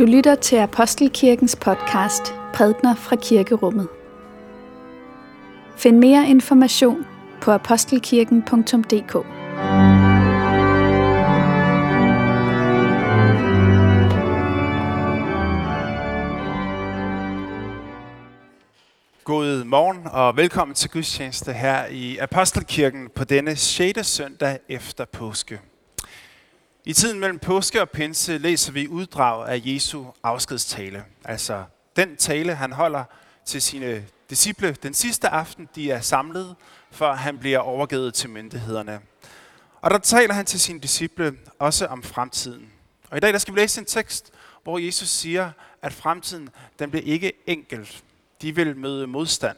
Du lytter til Apostelkirkens podcast Prædner fra Kirkerummet. Find mere information på apostelkirken.dk. God morgen og velkommen til gudstjeneste her i Apostelkirken på denne 6. søndag efter påske. I tiden mellem påske og pinse læser vi uddrag af Jesu afskedstale. Altså den tale, han holder til sine disciple den sidste aften, de er samlet, før han bliver overgivet til myndighederne. Og der taler han til sine disciple også om fremtiden. Og i dag der skal vi læse en tekst, hvor Jesus siger, at fremtiden den bliver ikke enkelt. De vil møde modstand.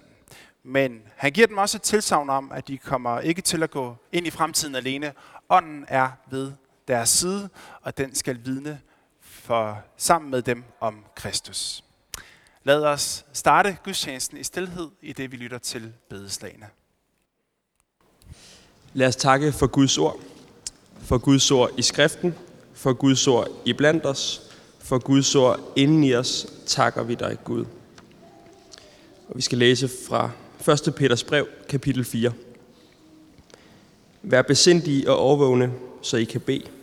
Men han giver dem også et tilsavn om, at de kommer ikke til at gå ind i fremtiden alene. Ånden er ved deres side, og den skal vidne for, sammen med dem om Kristus. Lad os starte gudstjenesten i stillhed, i det vi lytter til bedeslagene. Lad os takke for Guds ord, for Guds ord i skriften, for Guds ord i blandt os, for Guds ord inden i os, takker vi dig, Gud. Og vi skal læse fra 1. Peters brev, kapitel 4. Vær besindige og overvågne, så I kan bede.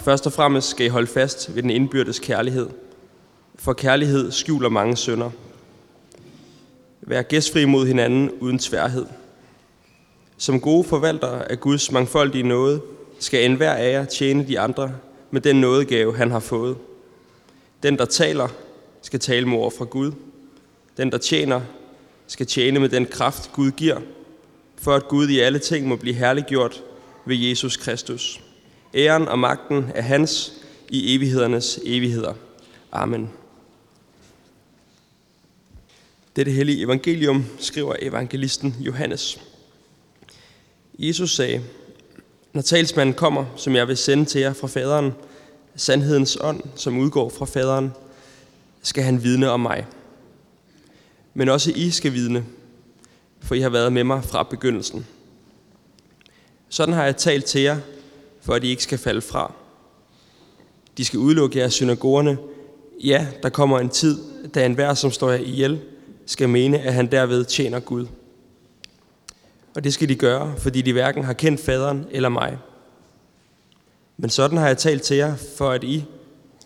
Først og fremmest skal I holde fast ved den indbyrdes kærlighed, for kærlighed skjuler mange sønder. Vær gæstfri mod hinanden uden tværhed. Som gode forvaltere af Guds mangfoldige nåde, skal enhver af jer tjene de andre med den nådegave, han har fået. Den, der taler, skal tale med ord fra Gud. Den, der tjener, skal tjene med den kraft, Gud giver, for at Gud i alle ting må blive herliggjort ved Jesus Kristus. Æren og magten er hans i evighedernes evigheder. Amen. Dette hellige evangelium skriver evangelisten Johannes. Jesus sagde, når talsmanden kommer, som jeg vil sende til jer fra faderen, sandhedens ånd, som udgår fra faderen, skal han vidne om mig. Men også I skal vidne, for I har været med mig fra begyndelsen. Sådan har jeg talt til jer, for at I ikke skal falde fra. De skal udelukke jer af synagogerne. Ja, der kommer en tid, da enhver, som står jer ihjel, skal mene, at han derved tjener Gud. Og det skal de gøre, fordi de hverken har kendt faderen eller mig. Men sådan har jeg talt til jer, for at I,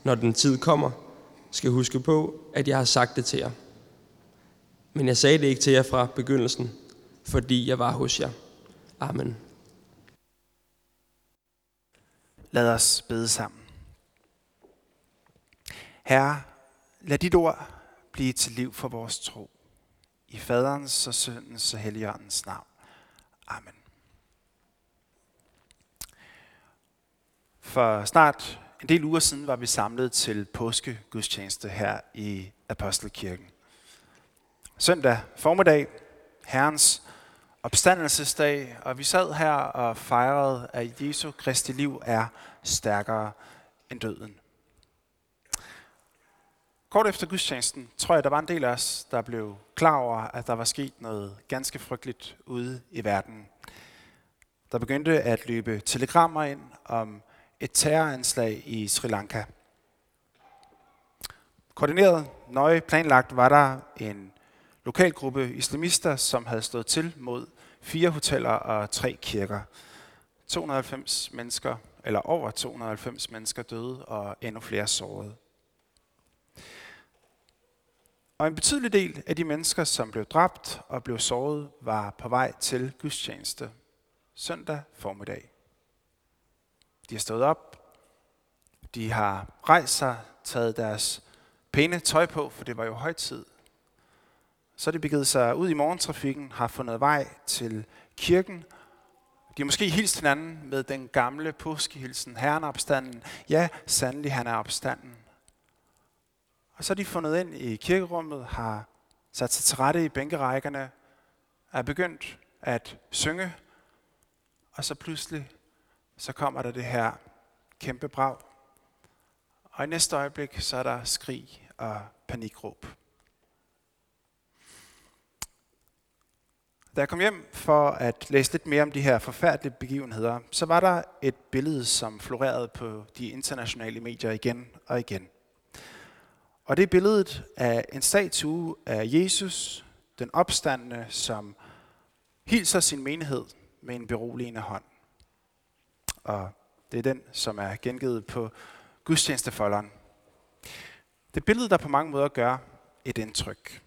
når den tid kommer, skal huske på, at jeg har sagt det til jer. Men jeg sagde det ikke til jer fra begyndelsen, fordi jeg var hos jer. Amen. Lad os bede sammen. Herre, lad dit ord blive til liv for vores tro. I faderens og søndens og helligåndens navn. Amen. For snart en del uger siden var vi samlet til påskegudstjeneste her i Apostelkirken. Søndag formiddag, Herrens opstandelsesdag, og vi sad her og fejrede, at Jesu Kristi liv er stærkere end døden. Kort efter gudstjenesten tror jeg, der var en del af os, der blev klar over, at der var sket noget ganske frygteligt ude i verden. Der begyndte at løbe telegrammer ind om et terroranslag i Sri Lanka. Koordineret, nøje planlagt var der en lokal gruppe islamister, som havde stået til mod fire hoteller og tre kirker. 290 mennesker, eller over 290 mennesker døde, og endnu flere sårede. Og en betydelig del af de mennesker, som blev dræbt og blev såret, var på vej til gudstjeneste søndag formiddag. De har stået op, de har rejst sig, taget deres pæne tøj på, for det var jo højtid. Så er de begivet sig ud i morgentrafikken, har fundet vej til kirken. De har måske hilst hinanden med den gamle påskehilsen. Herren er opstanden. Ja, sandelig han er opstanden. Og så er de fundet ind i kirkerummet, har sat sig til rette i bænkerækkerne, er begyndt at synge, og så pludselig, så kommer der det her kæmpe brag. Og i næste øjeblik, så er der skrig og panikråb. Da jeg kom hjem for at læse lidt mere om de her forfærdelige begivenheder, så var der et billede, som florerede på de internationale medier igen og igen. Og det er billedet af en statue af Jesus, den opstandende, som hilser sin menighed med en beroligende hånd. Og det er den, som er gengivet på gudstjenestefolderen. Det billede, der på mange måder gør et indtryk.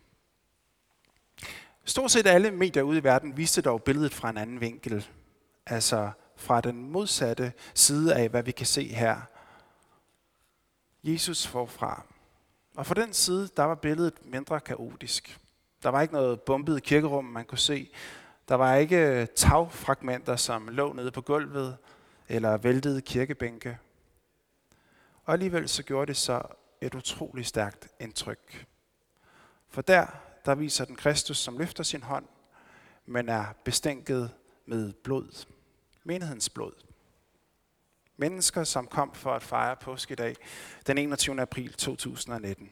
Stort set alle medier ude i verden viste dog billedet fra en anden vinkel. Altså fra den modsatte side af, hvad vi kan se her. Jesus forfra. Og fra den side, der var billedet mindre kaotisk. Der var ikke noget bombet kirkerum, man kunne se. Der var ikke øh, tagfragmenter, som lå nede på gulvet, eller væltede kirkebænke. Og alligevel så gjorde det så et utroligt stærkt indtryk. For der, der viser den Kristus, som løfter sin hånd, men er bestænket med blod. Menighedens blod. Mennesker, som kom for at fejre påskedag den 21. april 2019.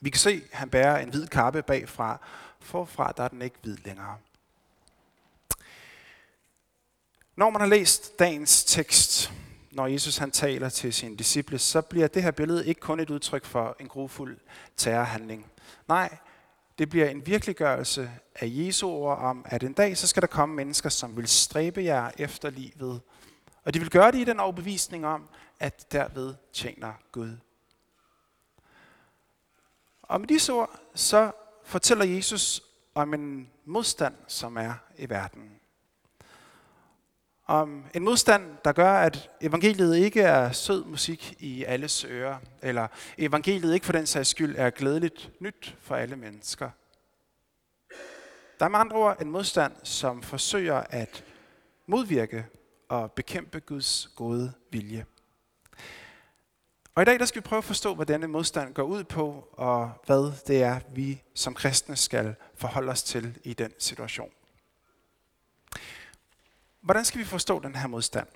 Vi kan se, at han bærer en hvid kappe bagfra. Forfra der er den ikke hvid længere. Når man har læst dagens tekst, når Jesus han taler til sine disciple, så bliver det her billede ikke kun et udtryk for en grufuld terrorhandling. Nej, det bliver en virkeliggørelse af Jesu ord om, at en dag så skal der komme mennesker, som vil stræbe jer efter livet. Og de vil gøre det i den overbevisning om, at derved tjener Gud. Og med disse ord, så fortæller Jesus om en modstand, som er i verden. Om en modstand, der gør, at evangeliet ikke er sød musik i alles ører, eller evangeliet ikke for den sags skyld er glædeligt nyt for alle mennesker. Der er med andre ord en modstand, som forsøger at modvirke og bekæmpe Guds gode vilje. Og i dag der skal vi prøve at forstå, hvad denne modstand går ud på, og hvad det er, vi som kristne skal forholde os til i den situation. Hvordan skal vi forstå den her modstand?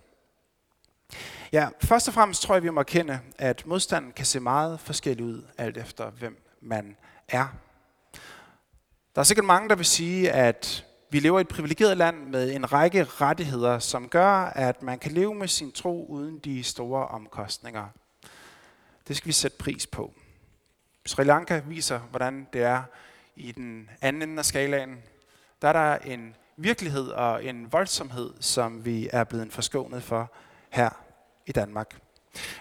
Ja, først og fremmest tror jeg, vi må erkende, at modstanden kan se meget forskellig ud, alt efter hvem man er. Der er sikkert mange, der vil sige, at vi lever i et privilegeret land med en række rettigheder, som gør, at man kan leve med sin tro uden de store omkostninger. Det skal vi sætte pris på. Sri Lanka viser, hvordan det er i den anden ende af skalaen. Der er der en virkelighed og en voldsomhed, som vi er blevet forskånet for her i Danmark.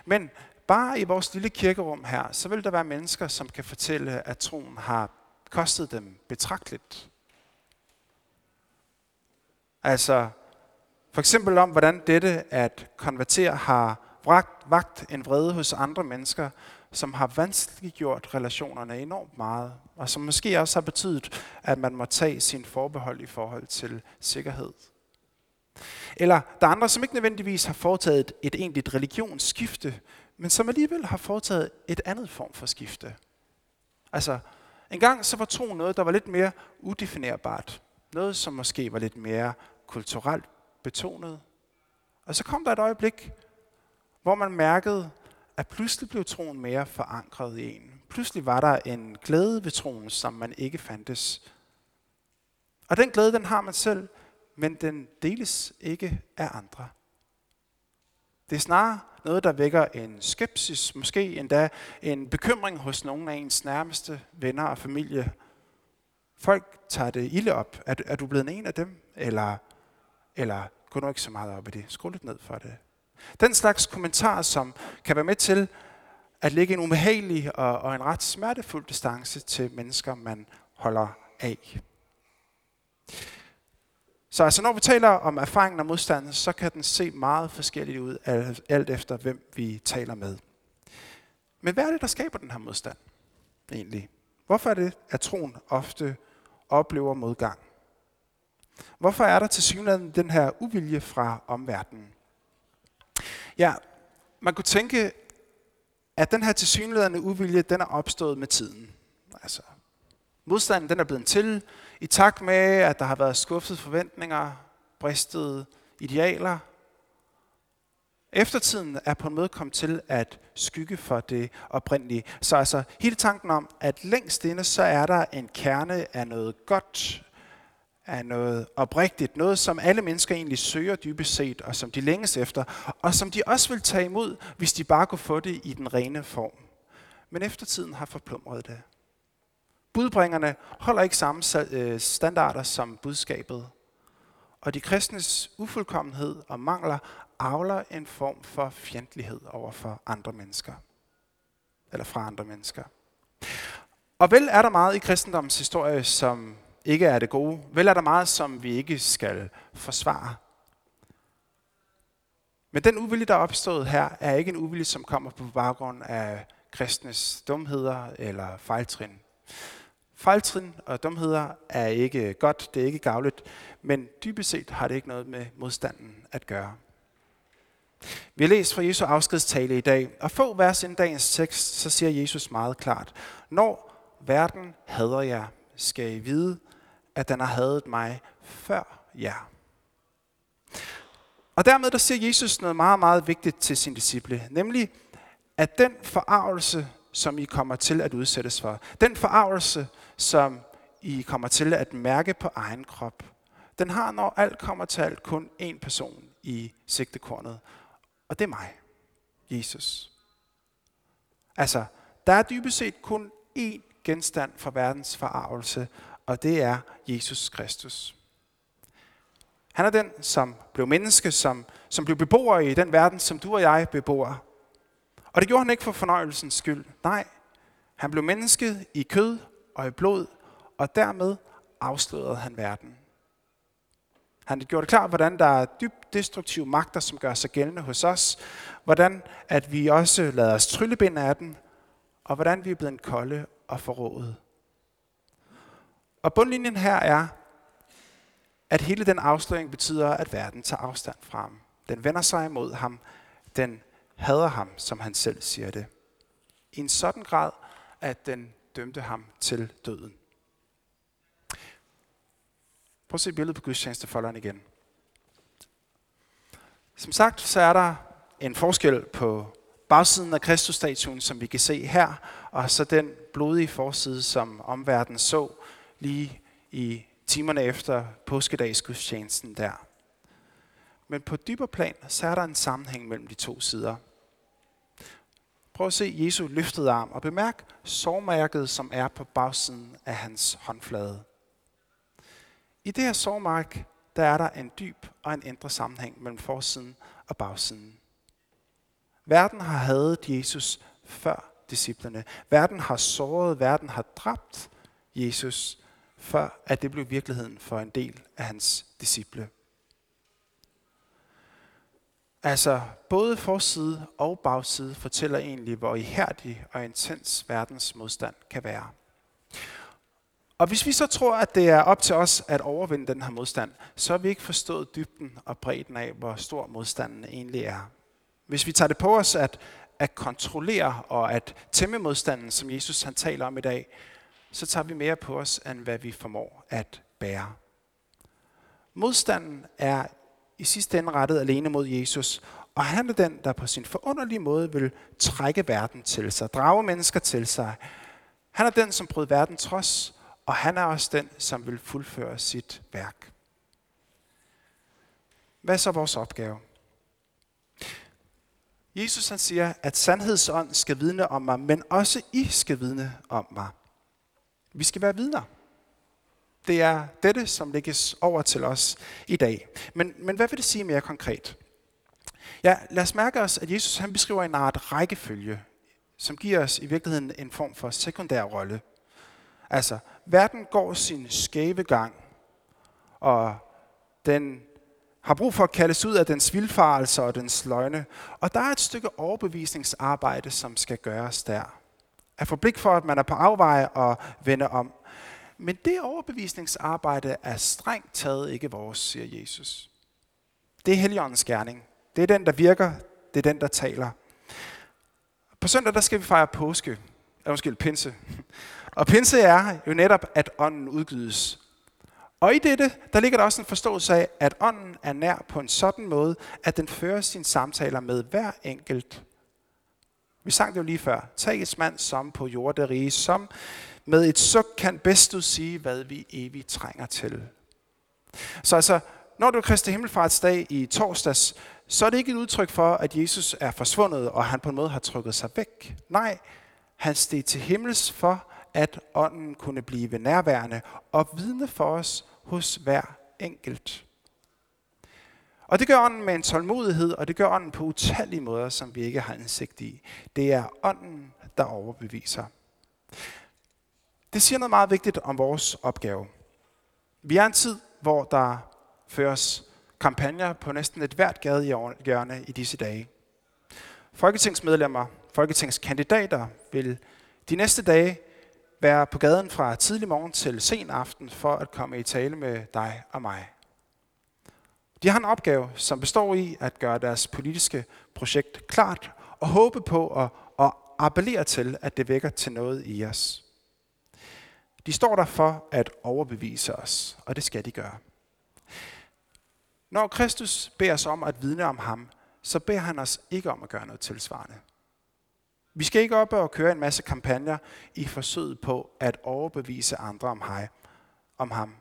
Men bare i vores lille kirkerum her, så vil der være mennesker, som kan fortælle, at troen har kostet dem betragteligt. Altså for eksempel om, hvordan dette at konvertere har vagt en vrede hos andre mennesker, som har vanskeliggjort relationerne enormt meget, og som måske også har betydet, at man må tage sin forbehold i forhold til sikkerhed. Eller der er andre, som ikke nødvendigvis har foretaget et egentligt religionsskifte, men som alligevel har foretaget et andet form for skifte. Altså, en gang så var tro noget, der var lidt mere udefinerbart. Noget, som måske var lidt mere kulturelt betonet. Og så kom der et øjeblik, hvor man mærkede, at pludselig blev troen mere forankret i en. Pludselig var der en glæde ved troen, som man ikke fandtes. Og den glæde, den har man selv, men den deles ikke af andre. Det er snarere noget, der vækker en skepsis, måske endda en bekymring hos nogle af ens nærmeste venner og familie. Folk tager det ilde op. Er, er du blevet en af dem? Eller, eller går du ikke så meget op i det? Skru lidt ned for det. Den slags kommentarer, som kan være med til at lægge en ubehagelig og, og en ret smertefuld distance til mennesker, man holder af. Så altså, når vi taler om erfaringen og modstand, så kan den se meget forskelligt ud, alt efter hvem vi taler med. Men hvad er det, der skaber den her modstand egentlig? Hvorfor er det, at troen ofte oplever modgang? Hvorfor er der til synligheden den her uvilje fra omverdenen? Ja, man kunne tænke, at den her tilsyneladende uvilje, den er opstået med tiden. Altså, modstanden den er blevet til i takt med, at der har været skuffede forventninger, bristede idealer. Eftertiden er på en måde kommet til at skygge for det oprindelige. Så altså hele tanken om, at længst inde, så er der en kerne af noget godt, af noget oprigtigt, noget som alle mennesker egentlig søger dybest set, og som de længes efter, og som de også vil tage imod, hvis de bare kunne få det i den rene form. men eftertiden har forplumret det. Budbringerne holder ikke samme øh, standarder som budskabet, og de kristnes ufuldkommenhed og mangler avler en form for fjendtlighed over for andre mennesker. Eller fra andre mennesker. Og vel er der meget i kristendommens historie, som ikke er det gode. Vel er der meget, som vi ikke skal forsvare. Men den uvilje, der er opstået her, er ikke en uvilje, som kommer på baggrund af kristnes dumheder eller fejltrin. Fejltrin og dumheder er ikke godt, det er ikke gavligt, men dybest set har det ikke noget med modstanden at gøre. Vi har læst fra Jesu afskedstale i dag, og få vers inden dagens tekst, så siger Jesus meget klart, når verden hader jer, skal I vide, at den har hadet mig før jer. Og dermed der siger Jesus noget meget, meget vigtigt til sine disciple, nemlig at den forarvelse, som I kommer til at udsættes for, den forarvelse, som I kommer til at mærke på egen krop, den har, når alt kommer til alt, kun én person i sigtekornet, og det er mig, Jesus. Altså, der er dybest set kun én genstand for verdens forarvelse, og det er Jesus Kristus. Han er den, som blev menneske, som, som blev beboer i den verden, som du og jeg bebor. Og det gjorde han ikke for fornøjelsens skyld. Nej, han blev menneske i kød og i blod, og dermed afslørede han verden. Han har gjort det klart, hvordan der er dybt destruktive magter, som gør sig gældende hos os. Hvordan at vi også lader os tryllebinde af den. Og hvordan vi er blevet kolde og forrådet. Og bundlinjen her er, at hele den afsløring betyder, at verden tager afstand fra ham. Den vender sig imod ham. Den hader ham, som han selv siger det. I en sådan grad, at den dømte ham til døden. Prøv at se billedet på gudstjenestefolderen igen. Som sagt, så er der en forskel på bagsiden af Kristusstatuen, som vi kan se her, og så den blodige forside, som omverdenen så lige i timerne efter påskedagsgudstjenesten der. Men på dybere plan, så er der en sammenhæng mellem de to sider. Prøv at se Jesu løftede arm, og bemærk sårmærket, som er på bagsiden af hans håndflade. I det her sårmark, der er der en dyb og en indre sammenhæng mellem forsiden og bagsiden. Verden har hadet Jesus før disciplerne. Verden har såret, verden har dræbt Jesus, før at det blev virkeligheden for en del af hans disciple. Altså, både forside og bagside fortæller egentlig, hvor ihærdig og intens verdens modstand kan være. Og hvis vi så tror, at det er op til os at overvinde den her modstand, så har vi ikke forstået dybden og bredden af, hvor stor modstanden egentlig er. Hvis vi tager det på os at, at kontrollere og at tæmme modstanden, som Jesus han taler om i dag, så tager vi mere på os, end hvad vi formår at bære. Modstanden er i sidste ende rettet alene mod Jesus, og han er den, der på sin forunderlige måde vil trække verden til sig, drage mennesker til sig. Han er den, som brød verden trods, og han er også den, som vil fuldføre sit værk. Hvad er så vores opgave? Jesus han siger, at sandhedsånd skal vidne om mig, men også I skal vidne om mig. Vi skal være vidner. Det er dette, som lægges over til os i dag. Men, men hvad vil det sige mere konkret? Ja, lad os mærke os, at Jesus han beskriver en art rækkefølge, som giver os i virkeligheden en form for sekundær rolle. Altså, verden går sin skæve gang, og den har brug for at kaldes ud af dens vildfarelser og dens løgne. Og der er et stykke overbevisningsarbejde, som skal gøres der. At få blik for, at man er på afveje og vende om. Men det overbevisningsarbejde er strengt taget ikke vores, siger Jesus. Det er Helligåndens gerning. Det er den, der virker. Det er den, der taler. På søndag der skal vi fejre påske. Eller undskyld, pinse. Og pinse er jo netop, at ånden udgydes. Og i dette, der ligger der også en forståelse af, at ånden er nær på en sådan måde, at den fører sine samtaler med hver enkelt. Vi sang det jo lige før. Tag et mand som på jorderige, som med et suk kan bedst du sige, hvad vi evigt trænger til. Så altså, når du er Kristi Himmelfartsdag i torsdags, så er det ikke et udtryk for, at Jesus er forsvundet, og han på en måde har trykket sig væk. Nej, Han steg til himmels for, at ånden kunne blive nærværende og vidne for os hos hver enkelt. Og det gør ånden med en tålmodighed, og det gør ånden på utallige måder, som vi ikke har indsigt i. Det er ånden, der overbeviser. Det siger noget meget vigtigt om vores opgave. Vi er en tid, hvor der føres kampagner på næsten et hvert gadehjørne i disse dage. Folketingsmedlemmer, folketingskandidater vil de næste dage være på gaden fra tidlig morgen til sen aften for at komme i tale med dig og mig. De har en opgave, som består i at gøre deres politiske projekt klart og håbe på at, at appellere til, at det vækker til noget i os. De står der for at overbevise os, og det skal de gøre. Når Kristus beder os om at vidne om ham, så beder han os ikke om at gøre noget tilsvarende. Vi skal ikke op og køre en masse kampagner i forsøget på at overbevise andre om, hej, om ham.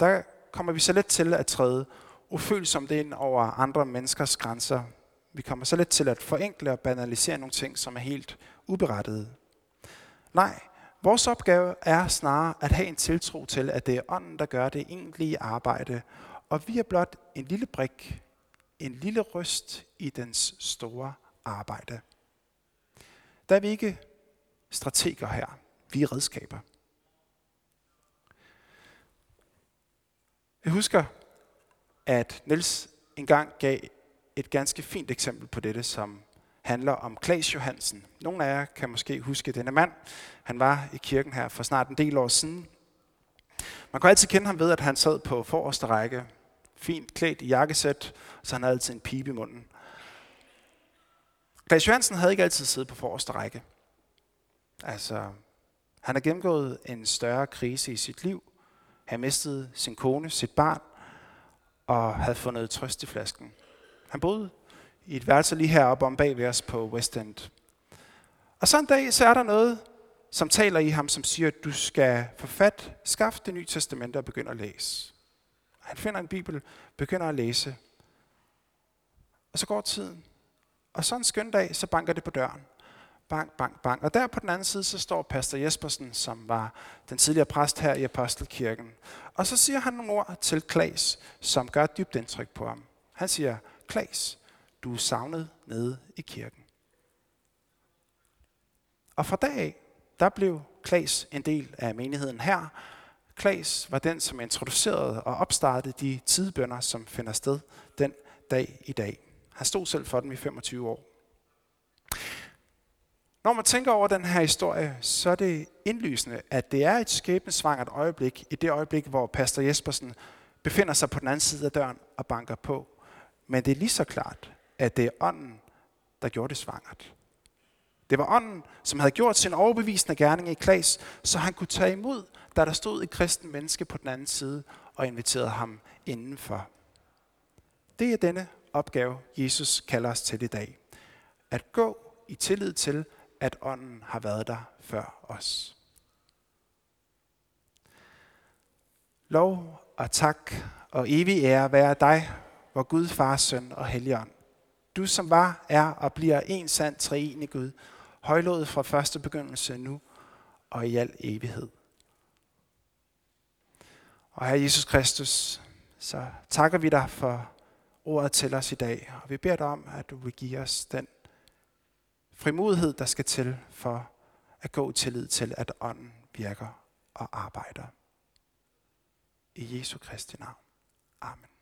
Der kommer vi så let til at træde ufølsomt ind over andre menneskers grænser. Vi kommer så let til at forenkle og banalisere nogle ting, som er helt uberettede. Nej, vores opgave er snarere at have en tiltro til, at det er ånden, der gør det egentlige arbejde, og vi er blot en lille brik, en lille røst i dens store arbejde. Der er vi ikke strateger her. Vi er redskaber. Jeg husker, at Niels engang gav et ganske fint eksempel på dette, som handler om Klaas Johansen. Nogle af jer kan måske huske denne mand. Han var i kirken her for snart en del år siden. Man kan altid kende ham ved, at han sad på forreste række, fint klædt i jakkesæt, så han havde altid en pibe i munden. Klaas Johansen havde ikke altid siddet på forreste række. Altså, han har gennemgået en større krise i sit liv. Han mistede sin kone, sit barn, og havde fundet trøst i flasken. Han boede i et værelse lige heroppe om bag ved os på West End. Og så en dag, så er der noget, som taler i ham, som siger, at du skal få fat, skaffe det nye testamente og begynde at læse. Han finder en bibel, begynder at læse. Og så går tiden. Og så en skøn dag, så banker det på døren. Bang, bang, bang. Og der på den anden side, så står pastor Jespersen, som var den tidligere præst her i Apostelkirken. Og så siger han nogle ord til Klaas, som gør dybt indtryk på ham. Han siger, Klaas, du er savnet nede i kirken. Og fra dag af, der blev Klaas en del af menigheden her. Klaas var den, som introducerede og opstartede de tidbønder, som finder sted den dag i dag. Han stod selv for dem i 25 år. Når man tænker over den her historie, så er det indlysende, at det er et skæbnesvangert øjeblik, i det øjeblik, hvor pastor Jespersen befinder sig på den anden side af døren og banker på. Men det er lige så klart, at det er ånden, der gjorde det svangert. Det var ånden, som havde gjort sin overbevisende gerning i Klas, så han kunne tage imod, da der stod et kristen menneske på den anden side og inviterede ham indenfor. Det er denne opgave, Jesus kalder os til i dag. At gå i tillid til, at ånden har været der før os. Lov og tak og evig ære være dig, hvor Gud, Far, Søn og Helligånd. Du som var, er og bliver en sand treenig Gud, højlået fra første begyndelse nu og i al evighed. Og Herre Jesus Kristus, så takker vi dig for ordet til os i dag, og vi beder dig om, at du vil give os den frimodighed, der skal til for at gå tillid til, at ånden virker og arbejder. I Jesu Kristi navn. Amen.